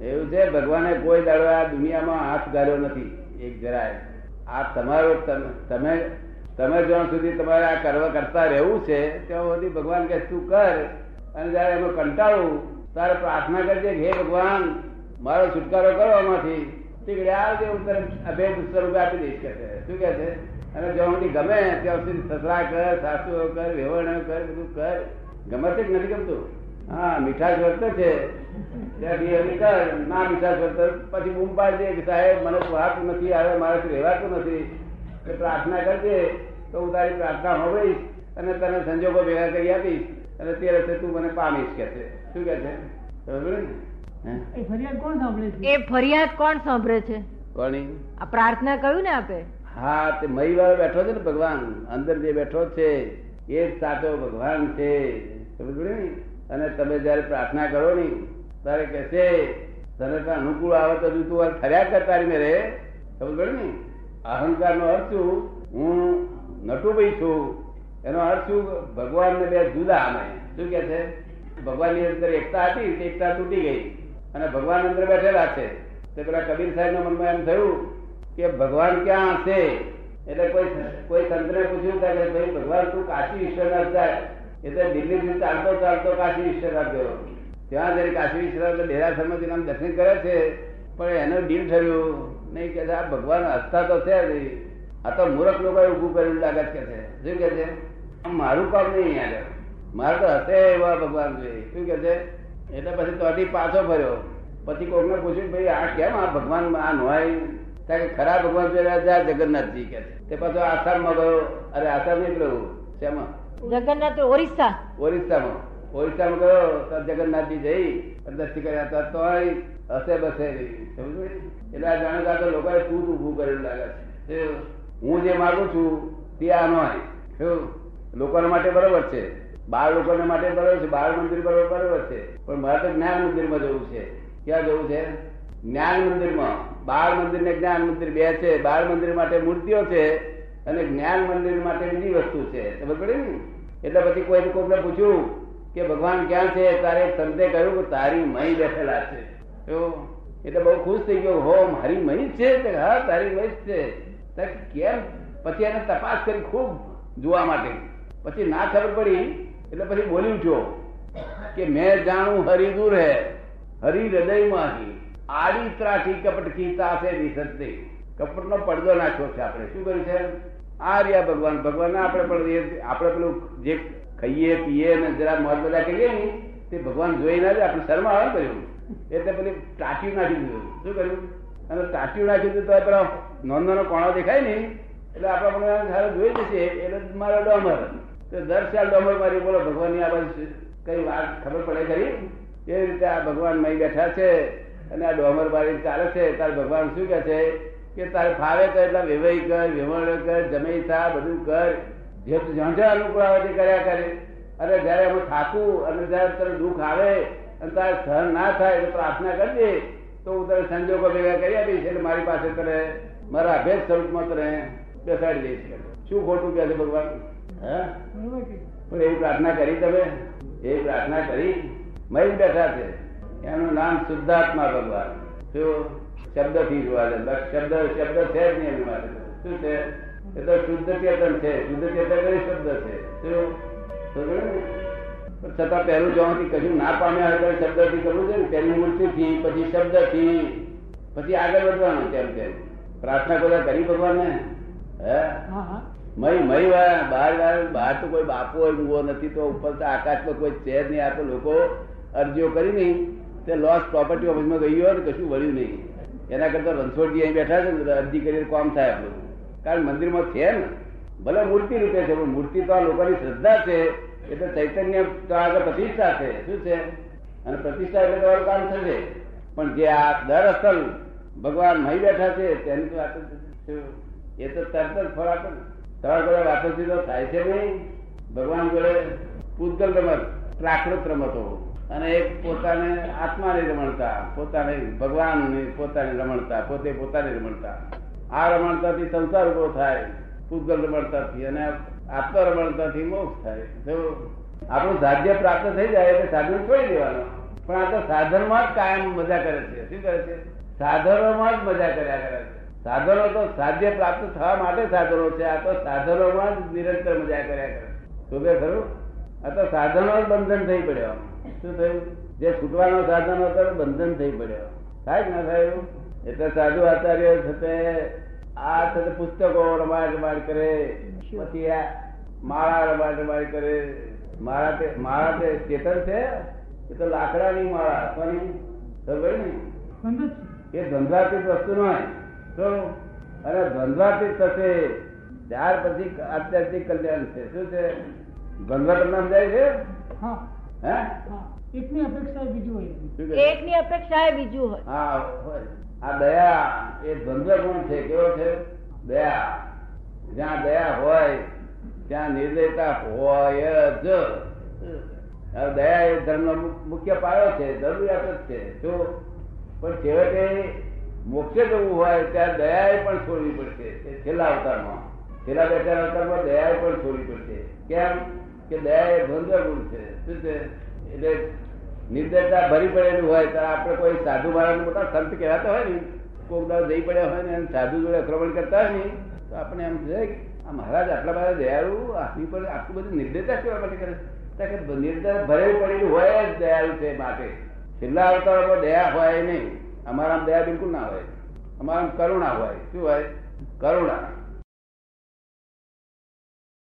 એવું છે, ભગવાને કોઈ દાડો આ દુનિયામાં હાથ ગાળ્યો નથી, એક જરાય. આ તમારો, તમ- તમે જ્યાં સુધી તમારે આ કરવા કરતા રહેવું છે, ત્યાં સુધી ભગવાન કે તું કર. અને જયારે એમાં કંટાળું તારે પ્રાર્થના કરજે હે ભગવાન, મારો છુટકારો કરો આમાંથી. તીકડે આવજે હું તને અભેદ સ્વરૂપે આપી દઈશ કે શું કે છે? અને જ્યાં સુધી ગમે, ત્યાં સુધી સસરા કર સાસુ કર વેવણ કર, બધું કર. ગમે કે નથી ગમતું. હા મીઠાશ વર્તે છે. ના મીઠાશ વર્તે પછી બૂમ પાડી દે કે સાહેબ મને વાત નથી આવે મારાથી રહેવાતું નથી. કે પ્રાર્થના કરજે તો હું તારી પ્રાર્થના હોવીશ અને તને સંજોગો ભેગા કરી આપીશ. અને તે રસ્તે તું મને પામીશ કે છે. શું કે છે? એ ફરિયાદ કોણ સાંભળે છે? એ ફરિયાદ કોણ સાંભળે છે? કોની? આ પ્રાર્થના કહ્યું ને આપે? હા તે મહી વાળો બેઠો છે ને ભગવાન. અંદર જે બેઠો છે એ જ સાચો ભગવાન છે. સમજ ને? અને તમે જયારે પ્રાર્થના કરો ને, ત્યારે કે છે તને તો અનુકૂળ આવે તો તું આ ફર્યા કર તારી મેરે ખબર પડે ને? અહંકાર નો અર્થ શું? હું નટુભાઈ છું. એનો અર્થ શું? ભગવાન ને બે જુદા અમે શું કે છે? ભગવાનની અંદર એકતા હતી, તે એકતા તૂટી ગઈ. અને ભગવાન અંદર બેઠેલા છે. તે પેલા કબીર સાહેબ ના મનમાં એમ થયું કે ભગવાન ક્યાં હશે? એટલે કોઈ કોઈ સંતને પૂછ્યું કે ભાઈ ભગવાન તું કાશી વિશ્વનાથ જાય. એટલે દિલ્હી થી ચાલતો ચાલતો કાશી વિશ્વનાથ ગયો. ત્યાં જયારે કાશી વિશ્વનાથ ડેરાસરમાં આમ દર્શન કરે છે, પણ એનું ડીલ થયું નહીં કે આ ભગવાન હસતા તો છે નહીં. આ તો મૂર્ખ લોકોએ ઊભું કર્યું લાગે કે છે. શું કે છે? મારું કામ નહીં યાર મારે તો હશે એવા ભગવાન જોઈએ શું કે છે? એટલે પછી ત્યાંથી પાછો ફર્યો. પછી કોકને પૂછ્યું ભાઈ, આ કેમ આ ભગવાન આ નોય કારણ કે ખરા ભગવાન જોયા જગન્નાથજી કે છે. તે પાછો આસામમાં ગયો. અરે આસામ નહીં પેલું શેમાં? જગન્નાથ ઓરિસ્સા. ઓરિસ્સામાં. ઓરિસ્સામાં ગયો તો જગન્નાથજી જઈ અને દર્શન કર્યા તો હશે બસે. એટલે આ જાણે કાતો લોકોએ તૂટ ઊભું કરેલું લાગે છે. હું જે માગું છું તે આ નોય લોકોના માટે બરોબર છે. બાળ લોકોને માટે બરોબર છે. બાળ મંદિર બરોબર બરોબર છે. પણ મારે તો જ્ઞાન મંદિરમાં જવું છે. ક્યાં જવું છે? જ્ઞાન મંદિરમાં. બાળ મંદિર ને જ્ઞાન મંદિર બે છે. બાળ મંદિર માટે મૂર્તિઓ છે. અને જ્ઞાન મંદિર માટે બીજી વસ્તુ છે. ખબર પડે ને? એટલે પછી કોઈ કોઈને પૂછ્યું કે ભગવાન ક્યાં છે? તારે સંતે કહ્યું કે તારી મહી બેઠેલા છે. એટલે બહુ ખુશ થઈ ગયો. હો, મારી મહી છે? હા, તારી મહી છે. કેમ? પછી એને તપાસ કરી ખૂબ જોવા માટે. પછી ના ખબર પડી, એટલે પછી બોલી ઉઠ્યો કે મેં જાણું હરી દૂર હે, હરી હૃદયમાં આડી ત્રાઠી કપટ કીતા છે વિસર્જે કપટનો પડદો નાખ્યો છે આપણે. શું કર્યું છે? આ રહ્યા ભગવાન. ભગવાન આપણે પણ આપણે પેલું જે ખાઈએ, પીએ ને જરા મોત બધા કરીએ ને, તે ભગવાન જોઈ ના આપણે શર્મ આવે કર્યું એટલે પેલી ટાંટિયું નાખી દીધું શું કર્યું? અને ટાંટિયું નાખી દીધું તો પેલા નાનો નાનો કોણો દેખાય ને, એટલે આપણા પણ સારું જોઈ જશે એટલે મારો ડોમર. તો દર સાલ ડોમર મારી બોલો, ભગવાનની આ બાજુ કઈ વાત ખબર પડે ખરી? એ રીતે આ ભગવાન મય બેઠા છે? અને આ ડોમર મારી ચાલે છે? તારે ભગવાન શું કે છે? કે તારે ફાવે તો એટલે વેવાઈ કર વેવણ કર જમેઈ થા, બધું કર. જે જ્યાં જ્યાં અનુકૂળ આવે તે કર્યા કરે. અરે જયારે અમે થાકું, અને જયારે તારે દુઃખ આવે, અને તારે સહન ના થાય, તો પ્રાર્થના કરજે. તો હું તને સંજોગો ભેગા કરી આપીશ, એટલે મારી પાસે તને, મારા અભેદ સ્વરૂપમાં તને બેસાડી દઈશ. શું ખોટું કહે છે ભગવાન? હા? પણ એવી પ્રાર્થના કરી તમે? એવી પ્રાર્થના કરી. મય બેઠા છે. એનું નામ શુદ્ધાત્મા ભગવાન. શું? શબ્દથી જોવા છે શબ્દ શબ્દ છે જ નહીં એની માટે. શું છે? એ તો શુદ્ધ ચેતન છે. શુદ્ધ ચેતન એ શબ્દ છે. શું? છતાં પહેલું જોવાથી કશું ના પામ્યા હોય તો શબ્દથી કરવું છે ને. તેની મૂર્તિ થી પછી શબ્દથી પછી આગળ વધવાનું તેમ તેમ પ્રાર્થના કરતા કરી ભગવાનને? હે? મય મય વાર બહાર વાર- બહાર તો કોઈ બાપો હોય મૂવો નથી તો ઉપર તો આકાશમાં કોઈ છે જ નહીં. આ તો લોકો અરજીઓ કરી નહીં. તે લોસ પ્રોપર્ટી ઓફિસમાં ગઈ હોય ને કશું વળ્યું નહીં. એના કરતા રણછોડજી અહીં બેઠા છે ને અરજી કરીને કામ થાય આપણું. કારણ મંદિરમાં છે ને. ભલે મૂર્તિ રૂપે છે, પણ મૂર્તિ તો આ લોકોની શ્રદ્ધા છે, એટલે ચૈતન્ય તો આગળ પ્રતિષ્ઠા છે. શું છે? અને પ્રતિષ્ઠા એટલે તમારું કામ થશે. પણ જે આ દર અસલ ભગવાન નહીં બેઠા છે, તેની તો વાત એ તો તરત જ ફળ આપે તમારા જોડે વાતો થાય છે નહીં. ભગવાન જોડે પૂતગલ રમત, પ્રાકૃત રમતો. અને એક પોતાને આત્માની રમણતા, પોતાને ભગવાનની પોતાની રમણતા, પોતે પોતાની રમણતા. આ રમણતાથી સંસાર ઊભો થાય, પૂતગલ રમણતાથી અને આત્મ રમણતાથી મોક્ષ થાય. તો આપણું સાધ્ય પ્રાપ્ત થઈ જાય એટલે સાધન છોડી દેવાનું. પણ આ તો સાધનમાં જ કાયમ મજા કરે છે. શું કરે છે? સાધનોમાં જ મજા કર્યા કરે છે. સાધનો તો સાધ્ય પ્રાપ્ત થવા માટે સાધનો છે. આ તો સાધનોમાં જ નિરંતર મજા કર્યા કરે શું કે ખરું? આ તો સાધનો જ બંધન થઈ પડ્યો. શું થયું? જે છૂટવાનો સાધન હતો બંધન થઈ પડ્યો. થાય કે ના થાય એટલે સાધુ આચાર્ય છે આ છે પુસ્તકો રમાડ રમાડ કરે. પછી આ માળા રમાડ રમાડ કરે. માળા તે માળા તે ચેતન છે? એ તો લાકડાની માળા કોની? ખબર ને જ એ ધંધાતીત વસ્તુ ન તો અને ધંધાતીત થશે. ત્યાર પછી આધ્યાત્મિક કલ્યાણ છે. શું છે? ધંધા તમને સમજાય છે છે? હા. હે? એકની અપેક્ષા બીજું હોય. એકની અપેક્ષા એ બીજું હોય. હા હોય. આ દયા એ દ્વંદ્વ ગુણ છે કેવો છે? દયા. જ્યાં દયા હોય ત્યાં નિર્દયતા હોય જ. દયા એ ધર્મનો મુખ્ય પાયો છે જરૂરિયાત જ છે. જો પણ છેવટે મોક્ષે જવું હોય ત્યાં દયાએ પણ છોડવી પડશે. એ છેલ્લા અવતારમાં. છેલ્લા બે ચાર અવતારમાં દયાએ પણ છોડવી પડશે. કેમ? કે દયા એ દ્વંદ્વ ગુણ છે. શું છે? એટલે નિર્દયતા ભરી પડેલું હોય ત્યારે આપણે કોઈ સાધુ મારા મોટા સંત કહેવાતા હોય ને, કોક બધા જઈ પડ્યા હોય ને, એમ સાધુ જોડે આક્રમણ કરતા હોય ને, તો આપણે એમ છે આ મહારાજ આટલા બધા દયાળુ આટલી પર આટલું બધું નિર્દયતા કેવા માટે કરે? કે નિર્દય ભરેલું પડેલું હોય જ દયાળુ છે માટે. છેલ્લા અવતારોમાં દયા હોય નહીં. અમારામાં દયા બિલકુલ ના હોય. અમારામાં કરુણા હોય. શું હોય? કરુણા.